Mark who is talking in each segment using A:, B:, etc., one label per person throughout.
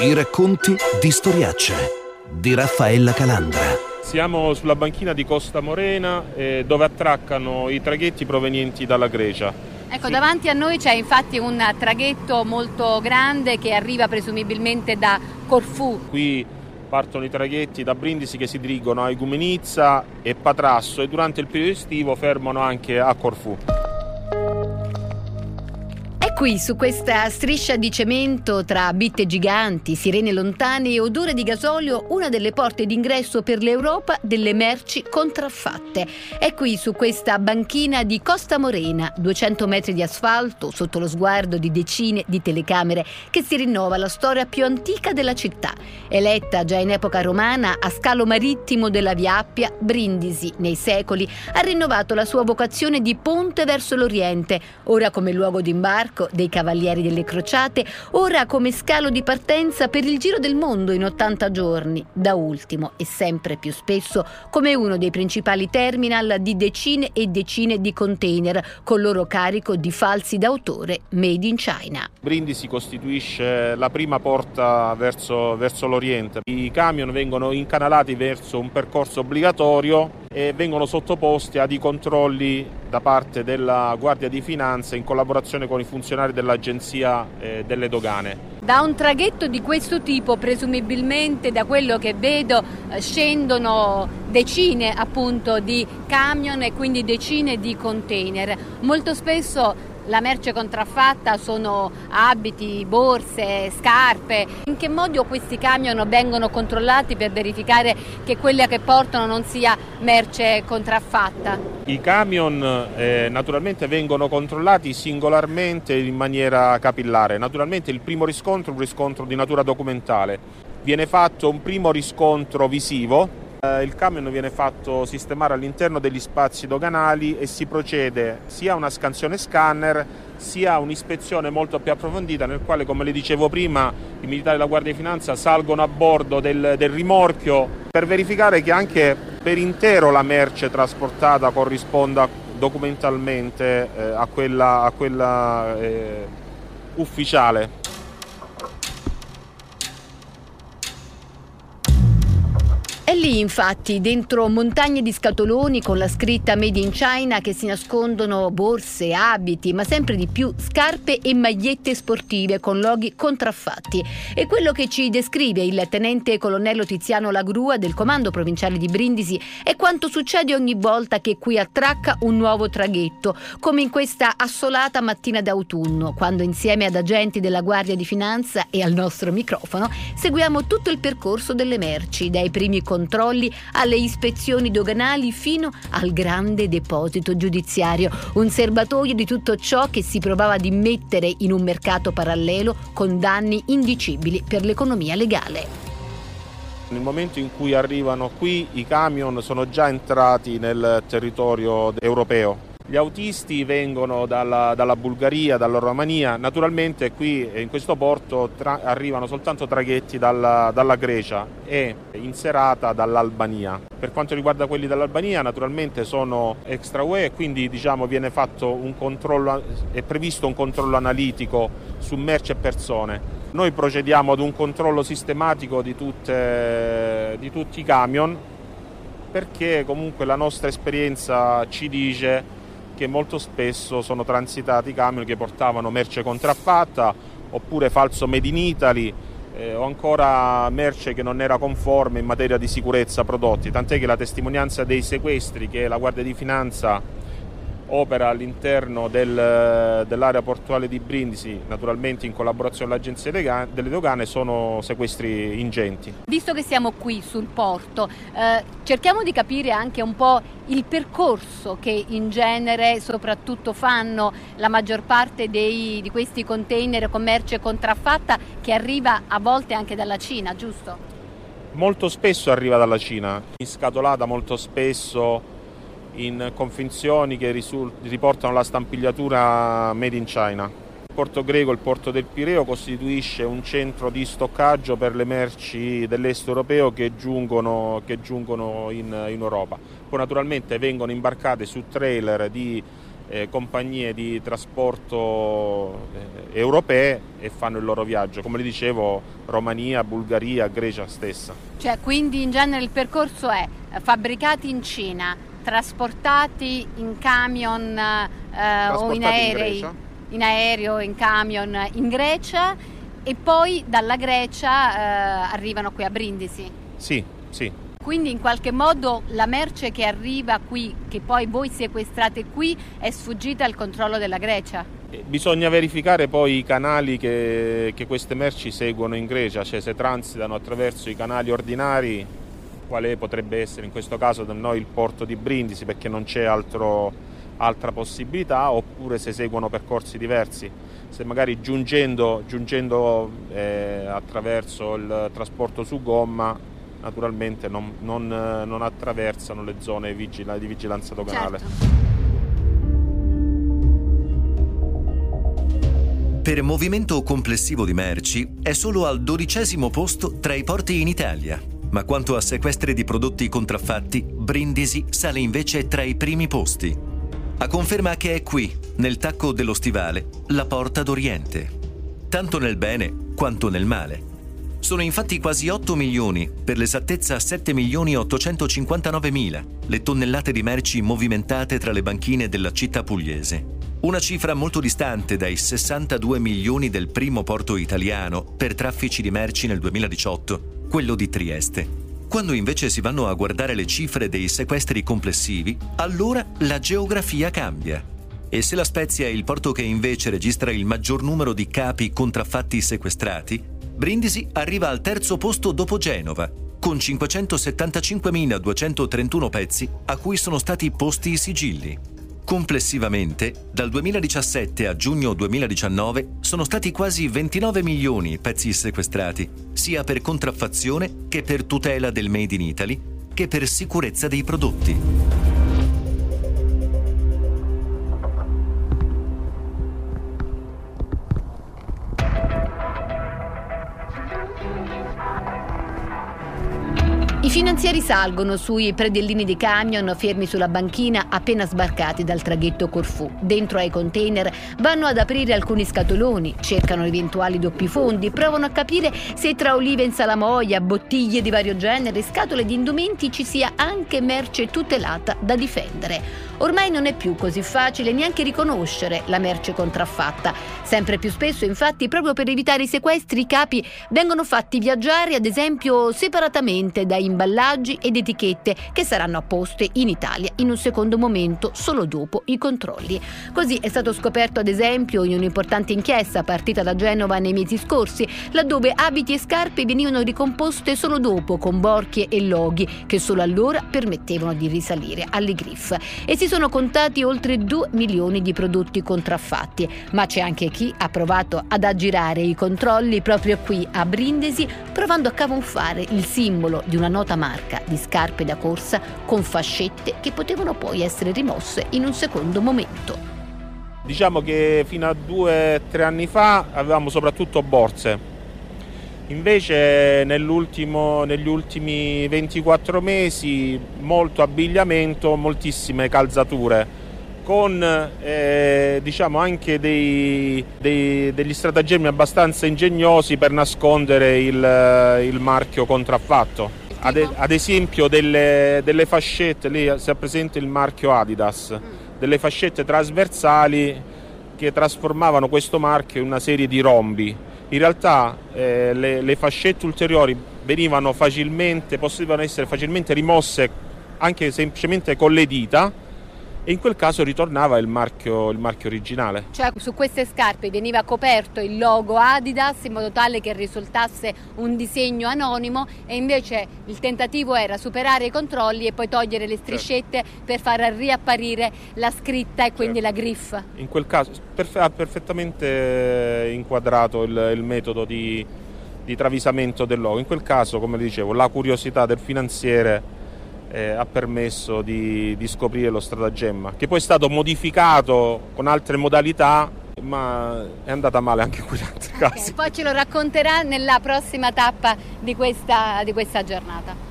A: I racconti di Storiacce di Raffaella Calandra.
B: Siamo sulla banchina di Costa Morena eh, dove attraccano i traghetti provenienti dalla Grecia.
C: Ecco, sì. davanti a noi c'è infatti un traghetto molto grande che arriva presumibilmente da Corfù.
B: Qui partono i traghetti da Brindisi che si dirigono a Igumenizza e Patrasso e durante il periodo estivo fermano anche a Corfù.
C: Qui, su questa striscia di cemento tra bitte giganti, sirene lontane e odore di gasolio, una delle porte d'ingresso per l'Europa delle merci contraffatte. È qui, su questa banchina di Costa Morena, 200 metri di asfalto, sotto lo sguardo di decine di telecamere, che si rinnova la storia più antica della città. Eletta già in epoca romana a scalo marittimo della Via Appia, Brindisi, nei secoli, ha rinnovato la sua vocazione di ponte verso l'Oriente, ora come luogo d'imbarco dei Cavalieri delle Crociate, ora come scalo di partenza per il giro del mondo in 80 giorni, da ultimo e sempre più spesso come uno dei principali terminal di decine e decine di container con loro carico di falsi d'autore made in China.
B: Brindisi costituisce la prima porta verso, verso l'Oriente. I camion vengono incanalati verso un percorso obbligatorio e vengono sottoposti a dei controlli da parte della Guardia di Finanza in collaborazione con i funzionari dell'Agenzia eh, delle Dogane.
C: Da un traghetto di questo tipo, presumibilmente da quello che vedo, eh, scendono decine appunto di camion e quindi decine di container. Molto spesso la merce contraffatta sono abiti, borse, scarpe. In che modo questi camion vengono controllati per verificare che quella che portano non sia merce contraffatta?
B: I camion eh, naturalmente vengono controllati singolarmente in maniera capillare. Naturalmente il primo riscontro è un riscontro di natura documentale. Viene fatto un primo riscontro visivo il camion viene fatto sistemare all'interno degli spazi doganali e si procede sia a una scansione scanner sia a un'ispezione molto più approfondita nel quale, come le dicevo prima, i militari della Guardia di Finanza salgono a bordo del, del rimorchio per verificare che anche per intero la merce trasportata corrisponda documentalmente eh, a quella, a quella eh, ufficiale.
C: È lì infatti, dentro montagne di scatoloni con la scritta Made in China che si nascondono borse, abiti, ma sempre di più scarpe e magliette sportive con loghi contraffatti. E quello che ci descrive il tenente colonnello Tiziano Lagrua del comando provinciale di Brindisi è quanto succede ogni volta che qui attracca un nuovo traghetto, come in questa assolata mattina d'autunno, quando insieme ad agenti della Guardia di Finanza e al nostro microfono seguiamo tutto il percorso delle merci, dai primi controlli controlli alle ispezioni doganali fino al grande deposito giudiziario, un serbatoio di tutto ciò che si provava ad immettere in un mercato parallelo con danni indicibili per l'economia legale.
B: Nel momento in cui arrivano qui i camion sono già entrati nel territorio europeo gli autisti vengono dalla, dalla, Bulgaria, dalla Romania, naturalmente qui in questo porto tra, arrivano soltanto traghetti dalla, dalla, Grecia e in serata dall'Albania. Per quanto riguarda quelli dall'Albania naturalmente sono extra UE quindi diciamo, viene fatto un controllo, è previsto un controllo analitico su merci e persone. Noi procediamo ad un controllo sistematico di, tutte, di tutti i camion perché comunque la nostra esperienza ci dice che molto spesso sono transitati camion che portavano merce contraffatta oppure falso made in Italy eh, o ancora merce che non era conforme in materia di sicurezza prodotti, tant'è che la testimonianza dei sequestri che la Guardia di Finanza opera all'interno del, dell'area portuale di Brindisi, naturalmente in collaborazione con l'Agenzia delle Dogane, sono sequestri ingenti.
C: Visto che siamo qui sul porto, eh, cerchiamo di capire anche un po' il percorso che in genere soprattutto fanno la maggior parte dei, di questi container commercio contraffatta che arriva a volte anche dalla Cina, giusto?
B: Molto spesso arriva dalla Cina, scatolata molto spesso in confinzioni che riportano la stampigliatura made in China. Il porto greco, il porto del Pireo, costituisce un centro di stoccaggio per le merci dell'est europeo che giungono, che giungono in, in, Europa. Poi naturalmente vengono imbarcate su trailer di eh, compagnie di trasporto eh, europee e fanno il loro viaggio, come le dicevo Romania, Bulgaria, Grecia stessa.
C: Cioè, quindi in genere il percorso è fabbricati in Cina, trasportati in camion eh, o in aerei, in, in aereo, in camion in Grecia e poi dalla Grecia eh, arrivano qui a Brindisi.
B: Sì, sì.
C: Quindi in qualche modo la merce che arriva qui, che poi voi sequestrate qui, è sfuggita al controllo della Grecia?
B: Eh, bisogna verificare poi i canali che, che queste merci seguono in Grecia, cioè se transitano attraverso i canali ordinari, quale potrebbe essere in questo caso da noi il porto di Brindisi perché non c'è altro, altra possibilità, oppure se seguono percorsi diversi. Se magari giungendo, giungendo eh, attraverso il trasporto su gomma naturalmente non, non, non attraversano le zone vigila, di vigilanza doganale. Certo.
A: Per movimento complessivo di merci è solo al dodicesimo posto tra i porti in Italia, ma quanto a sequestri di prodotti contraffatti, Brindisi sale invece tra i primi posti. A conferma che è qui, nel tacco dello stivale, la porta d'Oriente. Tanto nel bene quanto nel male. Sono infatti quasi 8 milioni, per l'esattezza 7 milioni 859 mila, le tonnellate di merci movimentate tra le banchine della città pugliese. Una cifra molto distante dai 62 milioni del primo porto italiano per traffici di merci nel 2018, quello di Trieste. Quando invece si vanno a guardare le cifre dei sequestri complessivi, allora la geografia cambia. E se la Spezia è il porto che invece registra il maggior numero di capi contraffatti sequestrati, Brindisi arriva al terzo posto dopo Genova, con 575.231 pezzi a cui sono stati posti i sigilli. Complessivamente, dal 2017 a giugno 2019 sono stati quasi 29 milioni i pezzi sequestrati, sia per contraffazione che per tutela del Made in Italy, che per sicurezza dei prodotti.
C: I finanzieri salgono sui predellini di camion fermi sulla banchina appena sbarcati dal traghetto Corfù. Dentro ai container vanno ad aprire alcuni scatoloni, cercano eventuali doppi fondi, provano a capire se tra olive in salamoia, bottiglie di vario genere, scatole di indumenti ci sia anche merce tutelata da difendere. Ormai non è più così facile neanche riconoscere la merce contraffatta. Sempre più spesso, infatti, proprio per evitare i sequestri, i capi vengono fatti viaggiare, ad esempio, separatamente da imballaggi ed etichette che saranno apposte in Italia in un secondo momento, solo dopo i controlli. Così è stato scoperto, ad esempio, in un'importante inchiesta partita da Genova nei mesi scorsi, laddove abiti e scarpe venivano ricomposte solo dopo con borchie e loghi che solo allora permettevano di risalire alle griffe. E si sono contati oltre 2 milioni di prodotti contraffatti, ma c'è anche chi ha provato ad aggirare i controlli proprio qui a Brindisi, provando a camuffare il simbolo di una nota marca di scarpe da corsa con fascette che potevano poi essere rimosse in un secondo momento.
B: Diciamo che fino a due o tre anni fa avevamo soprattutto borse Invece negli ultimi 24 mesi molto abbigliamento, moltissime calzature con eh, diciamo anche dei, dei, degli stratagemmi abbastanza ingegnosi per nascondere il, il marchio contraffatto. Ad, ad esempio delle, delle, fascette, lì si è presente il marchio Adidas, mm. delle fascette trasversali che trasformavano questo marchio in una serie di rombi in realtà eh, le, le, fascette ulteriori venivano facilmente, potevano essere facilmente rimosse anche semplicemente con le dita e in quel caso ritornava il marchio, il marchio, originale.
C: Cioè su queste scarpe veniva coperto il logo Adidas in modo tale che risultasse un disegno anonimo e invece il tentativo era superare i controlli e poi togliere le striscette certo. per far riapparire la scritta e quindi certo. la griffa.
B: In quel caso ha perfettamente inquadrato il, il metodo di, di travisamento del logo. In quel caso, come dicevo, la curiosità del finanziere eh, ha permesso di, di, scoprire lo stratagemma, che poi è stato modificato con altre modalità, ma è andata male anche in altri okay, casi.
C: Poi ce lo racconterà nella prossima tappa di questa, di questa giornata.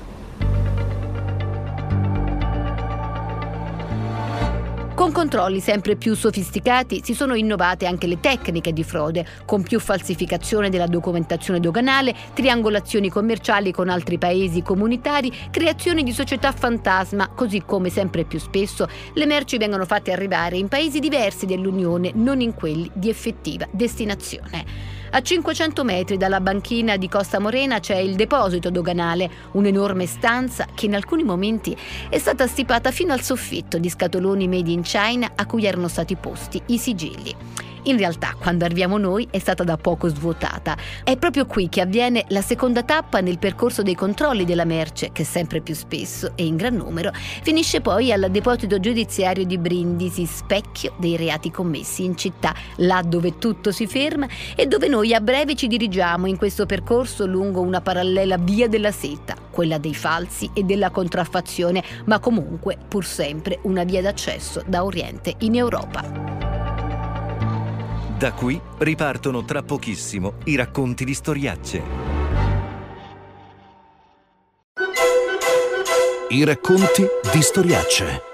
C: Con controlli sempre più sofisticati si sono innovate anche le tecniche di frode, con più falsificazione della documentazione doganale, triangolazioni commerciali con altri paesi comunitari, creazione di società fantasma, così come sempre più spesso le merci vengono fatte arrivare in paesi diversi dell'Unione, non in quelli di effettiva destinazione. A 500 metri dalla banchina di Costa Morena c'è il deposito doganale, un'enorme stanza che in alcuni momenti è stata stipata fino al soffitto di scatoloni made in China a cui erano stati posti i sigilli. In realtà, quando arriviamo noi, è stata da poco svuotata. È proprio qui che avviene la seconda tappa nel percorso dei controlli della merce, che sempre più spesso e in gran numero finisce poi al deposito giudiziario di Brindisi, specchio dei reati commessi in città, là dove tutto si ferma e dove noi a breve ci dirigiamo in questo percorso lungo una parallela via della seta, quella dei falsi e della contraffazione, ma comunque pur sempre una via d'accesso da Oriente in Europa.
A: Da qui ripartono tra pochissimo i racconti di storiacce.
D: I racconti di storiacce.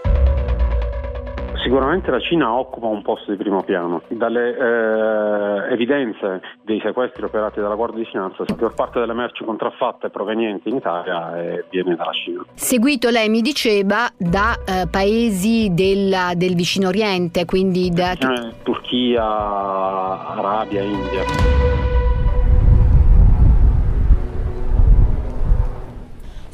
E: Sicuramente la Cina occupa un posto di primo piano. Dalle eh, evidenze dei sequestri operati dalla Guardia di Finanza, la maggior parte delle merci contraffatte provenienti in Italia eh, viene dalla Cina.
C: Seguito, lei mi diceva, da eh, paesi della, del vicino Oriente, quindi da...
E: Turchia, Arabia, India.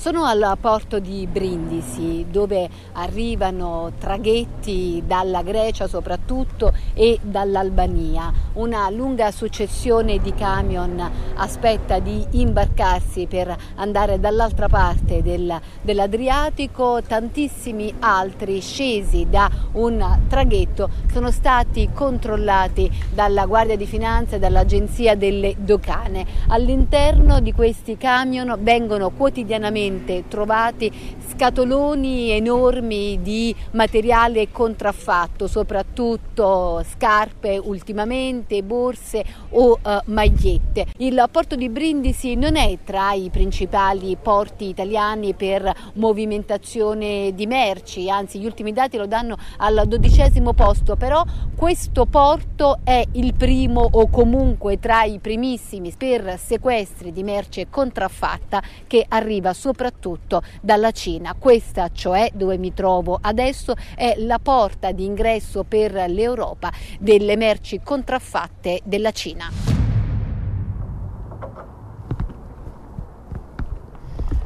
C: Sono al porto di Brindisi dove arrivano traghetti dalla Grecia soprattutto e dall'Albania. Una lunga successione di camion aspetta di imbarcarsi per andare dall'altra parte del, dell'Adriatico. Tantissimi altri scesi da un traghetto sono stati controllati dalla Guardia di Finanza e dall'Agenzia delle Dogane. All'interno di questi camion vengono quotidianamente praticamente trovati scatoloni enormi di materiale contraffatto, soprattutto scarpe ultimamente, borse o uh, magliette. Il porto di Brindisi non è tra i principali porti italiani per movimentazione di merci, anzi gli ultimi dati lo danno al dodicesimo posto, però questo porto è il primo o comunque tra i primissimi per sequestri di merce contraffatta che arriva soprattutto soprattutto dalla Cina. Questa, cioè dove mi trovo adesso, è la porta di ingresso per l'Europa delle merci contraffatte della Cina.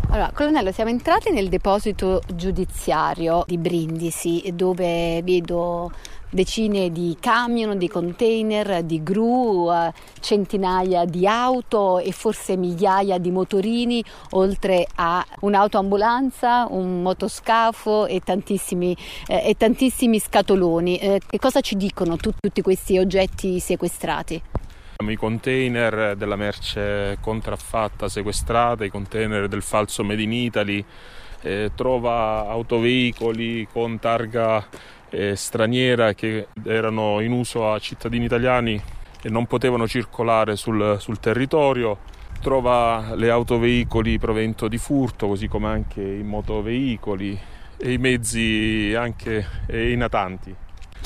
C: Allora, colonnello, siamo entrati nel deposito giudiziario di Brindisi dove vedo decine di camion, di container, di gru, eh, centinaia di auto e forse migliaia di motorini, oltre a un'autoambulanza, un motoscafo e tantissimi, eh, e tantissimi scatoloni. Eh, che cosa ci dicono tu, tutti questi oggetti sequestrati?
B: I container della merce contraffatta sequestrata, i container del falso Made in Italy, eh, trova autoveicoli con targa eh, straniera che erano in uso a cittadini italiani e non potevano circolare sul, sul territorio. Trova le autoveicoli provento di furto, così come anche i motoveicoli e i mezzi anche natanti.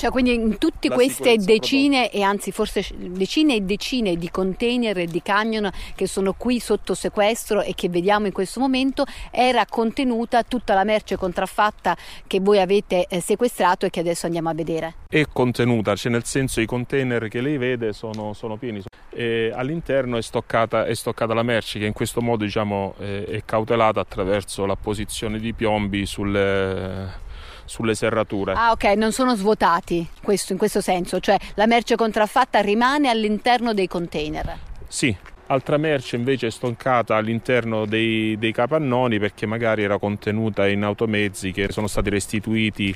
C: Cioè, quindi in tutte queste decine prodotta. e anzi forse decine e decine di container e di camion che sono qui sotto sequestro e che vediamo in questo momento era contenuta tutta la merce contraffatta che voi avete eh, sequestrato e che adesso andiamo a vedere.
B: È contenuta, cioè nel senso i container che lei vede sono, sono pieni e all'interno è stoccata, è stoccata, la merce che in questo modo diciamo, è cautelata attraverso l'apposizione di piombi sulle sulle serrature.
C: Ah ok, non sono svuotati questo, in questo senso, cioè la merce contraffatta rimane all'interno dei container.
B: Sì, altra merce invece è stoncata all'interno dei, dei, capannoni perché magari era contenuta in automezzi che sono stati restituiti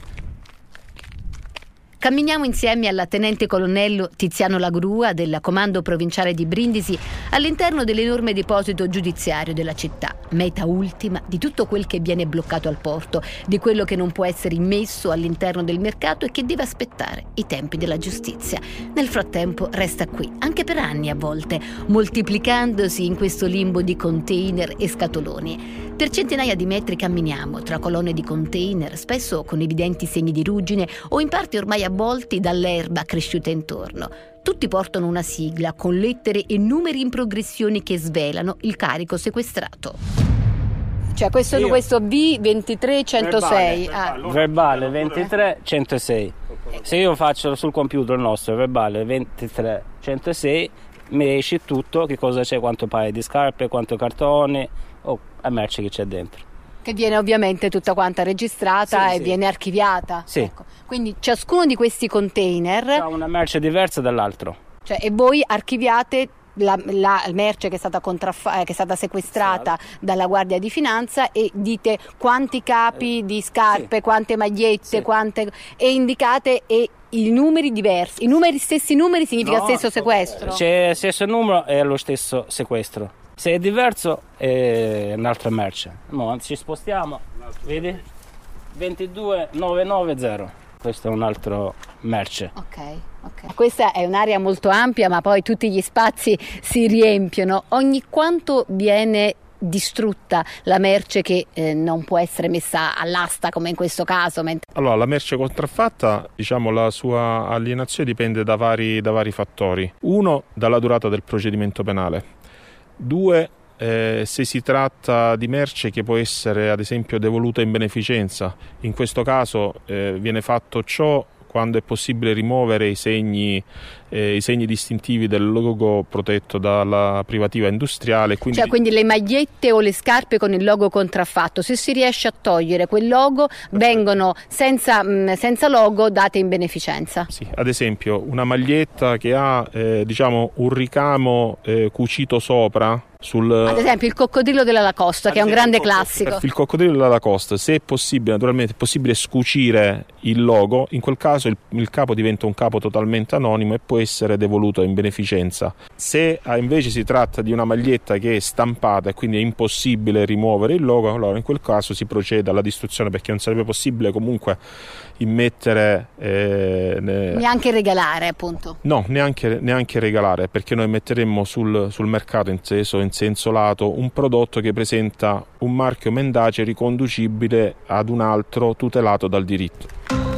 C: Camminiamo insieme alla tenente colonnello Tiziano Lagrua del comando provinciale di Brindisi all'interno dell'enorme deposito giudiziario della città, meta ultima di tutto quel che viene bloccato al porto, di quello che non può essere immesso all'interno del mercato e che deve aspettare i tempi della giustizia. Nel frattempo resta qui, anche per anni a volte, moltiplicandosi in questo limbo di container e scatoloni. Per centinaia di metri camminiamo tra colonne di container, spesso con evidenti segni di ruggine o in parte ormai avvolti dall'erba cresciuta intorno. Tutti portano una sigla con lettere e numeri in progressione che svelano il carico sequestrato. Cioè questo,
F: Io-
C: questo B23106. Ah.
F: Verbale 23 106. Se io faccio sul computer nostro verbale 23 106 mi esce tutto, che cosa c'è, quanto paio di scarpe, quanto cartone la merce che c'è dentro.
C: Che viene ovviamente tutta quanta registrata
F: Sì,
C: e
F: sì.
C: viene archiviata.
F: Sì.
C: Ecco. Quindi ciascuno di questi container,
F: Ha una merce diversa dall'altro.
C: cioè, e voi archiviate la, la merce che è stata, contraffa- eh, che è stata sequestrata dalla Guardia di Finanza e dite quanti capi di scarpe,
F: sì.
C: quante magliette,
F: Sì.
C: quante, e indicate e i numeri diversi. I numeri, stessi numeri significa
F: No,
C: stesso sequestro?
F: C'è lo stesso numero e lo stesso sequestro. Se è diverso è un'altra merce. Mo ci spostiamo, vedi? 22990. Questo è un altro merce.
C: Ok, ok. Questa è un'area molto ampia, ma poi tutti gli spazi si riempiono. Ogni quanto viene distrutta la merce che eh, non può essere messa all'asta come in questo caso? mentre-
B: Allora, la merce contraffatta, diciamo, la sua alienazione dipende da vari, da vari fattori. Uno, dalla durata del procedimento penale. Due, eh, se si tratta di merce che può essere, ad esempio, devoluta in beneficenza. In questo caso eh, viene fatto ciò quando è possibile rimuovere i segni, eh, i segni distintivi del logo protetto dalla privativa industriale. Quindi
C: Cioè, quindi le magliette o le scarpe con il logo contraffatto, se si riesce a togliere quel logo, vengono senza, mh, senza logo date in beneficenza.
B: Sì, ad esempio una maglietta che ha eh, diciamo un ricamo eh, cucito sopra sul
C: Ad esempio il coccodrillo della Lacoste, che è un grande classico.
B: il coccodrillo della Lacoste, se è possibile, naturalmente è possibile scucire il logo, in quel caso il, il capo diventa un capo totalmente anonimo e può essere devoluto in beneficenza. Se ah, invece si tratta di una maglietta che è stampata e quindi è impossibile rimuovere il logo, allora in quel caso si procede alla distruzione perché non sarebbe possibile comunque immettere eh, ne-
C: Neanche regalare, appunto.
B: No, neanche, neanche regalare, perché noi metteremmo sul, sul mercato inteso in senso lato un prodotto che presenta un marchio mendace riconducibile ad un altro tutelato dal diritto.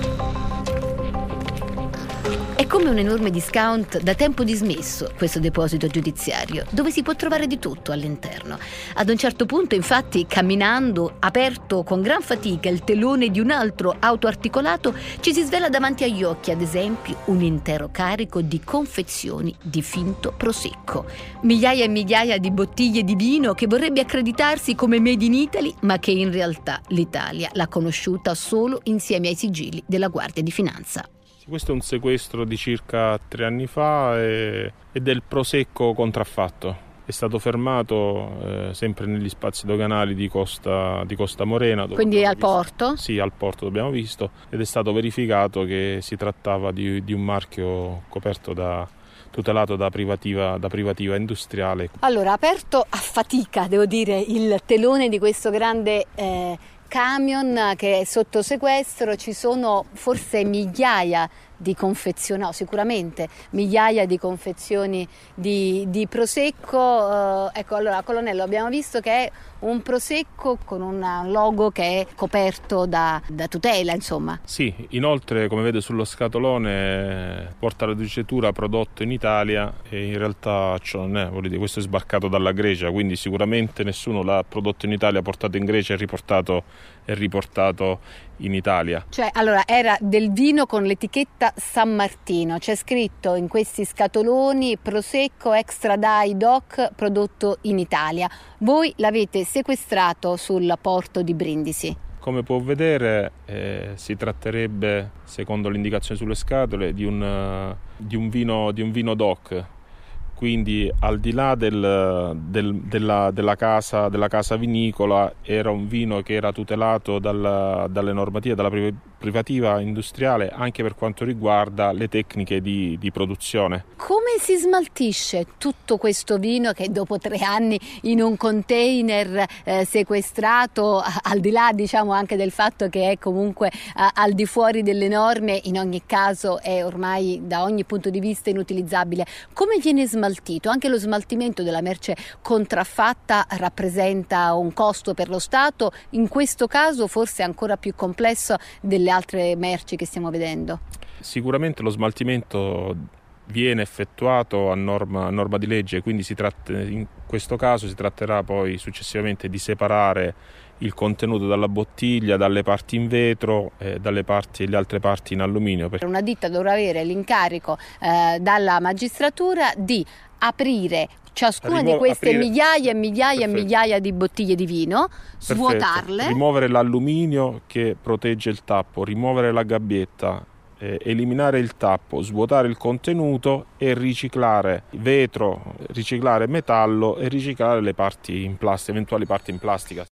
C: Come un enorme discount da tempo dismesso questo deposito giudiziario, dove si può trovare di tutto all'interno. Ad un certo punto, infatti, camminando, aperto con gran fatica il telone di un altro autoarticolato, ci si svela davanti agli occhi, ad esempio, un intero carico di confezioni di finto prosecco. Migliaia e migliaia di bottiglie di vino che vorrebbe accreditarsi come Made in Italy, ma che in realtà l'Italia l'ha conosciuta solo insieme ai sigilli della Guardia di Finanza.
B: Questo è un sequestro di circa tre anni fa e, e del prosecco contraffatto. È stato fermato eh, sempre negli spazi doganali di Costa, di Costa Morena.
C: Quindi
B: abbiamo
C: al
B: visto-
C: porto?
B: Sì, al porto l'abbiamo visto ed è stato verificato che si trattava di, di un marchio coperto da tutelato da privativa, da privativa industriale.
C: Allora, aperto a fatica, devo dire, il telone di questo grande eh, camion che è sotto sequestro, ci sono forse migliaia di confezioni, no, sicuramente migliaia di confezioni di, di prosecco. eh, ecco, allora, colonnello, abbiamo visto che è un prosecco con un logo che è coperto da, da tutela, insomma.
B: Sì, inoltre come vede sullo scatolone porta la dicitura prodotto in Italia e in realtà ciò non è, dire, questo è sbarcato dalla Grecia, quindi sicuramente nessuno l'ha prodotto in Italia, portato in Grecia e riportato, riportato in Italia.
C: Cioè, allora, era del vino con l'etichetta San Martino. C'è scritto in questi scatoloni Prosecco Extra Dai Doc prodotto in Italia. Voi l'avete sequestrato sul porto di Brindisi.
B: Come può vedere eh, si tratterebbe, secondo le indicazioni sulle scatole, di un, eh, di un vino, di un vino DOC, quindi al di là del- del- della, della casa, della casa vinicola era un vino che era tutelato dalla- dalle normative della pri- privativa industriale anche per quanto riguarda le tecniche di, di produzione.
C: Come si smaltisce tutto questo vino che dopo tre anni in un container eh, sequestrato, al di là diciamo anche del fatto che è comunque eh, al di fuori delle norme, in ogni caso è ormai da ogni punto di vista inutilizzabile, come viene smaltito? Anche lo smaltimento della merce contraffatta rappresenta un costo per lo Stato, in questo caso forse ancora più complesso delle altre merci che stiamo vedendo.
B: Sicuramente lo smaltimento viene effettuato a norma, a norma, di legge, quindi tratta, in questo caso si tratterà poi successivamente di separare il contenuto dalla bottiglia, dalle parti in vetro e dalle parti, le altre parti in alluminio.
C: Una ditta dovrà avere l'incarico eh, dalla magistratura di aprire ciascuna Rimo- di queste aprire... migliaia e migliaia e migliaia di bottiglie di vino, Perfetto. svuotarle.
B: Rimuovere l'alluminio che protegge il tappo, rimuovere la gabbietta, eh, eliminare il tappo, svuotare il contenuto e riciclare vetro, riciclare metallo e riciclare le parti in plastica, eventuali parti in plastica.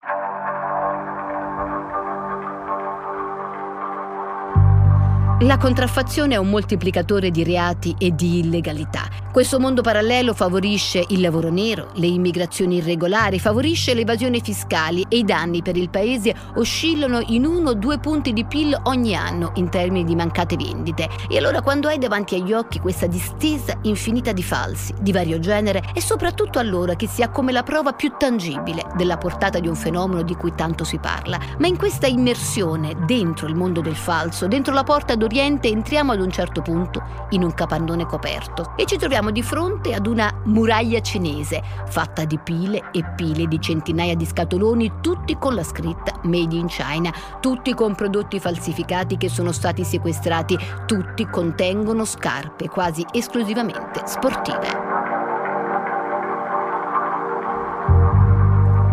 C: La contraffazione è un moltiplicatore di reati e di illegalità. Questo mondo parallelo favorisce il lavoro nero, le immigrazioni irregolari, favorisce le evasioni fiscali e i danni per il paese oscillano in uno o due punti di PIL ogni anno in termini di mancate vendite. E allora quando hai davanti agli occhi questa distesa infinita di falsi, di vario genere, è soprattutto allora che si ha come la prova più tangibile della portata di un fenomeno di cui tanto si parla. Ma in questa immersione dentro il mondo del falso, dentro la porta d'Oriente, entriamo ad un certo punto in un capannone coperto e ci troviamo di fronte ad una muraglia cinese fatta di pile e pile di centinaia di scatoloni, tutti con la scritta Made in China, tutti con prodotti falsificati che sono stati sequestrati, tutti contengono scarpe quasi esclusivamente sportive.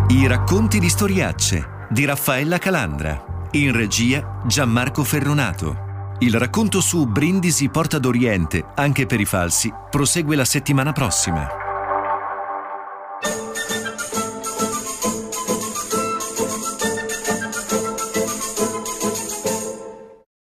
A: I racconti di storiacce di Raffaella Calandra. In regia Gianmarco Ferronato. Il racconto su Brindisi Porta d'Oriente, anche per i falsi, prosegue la settimana prossima.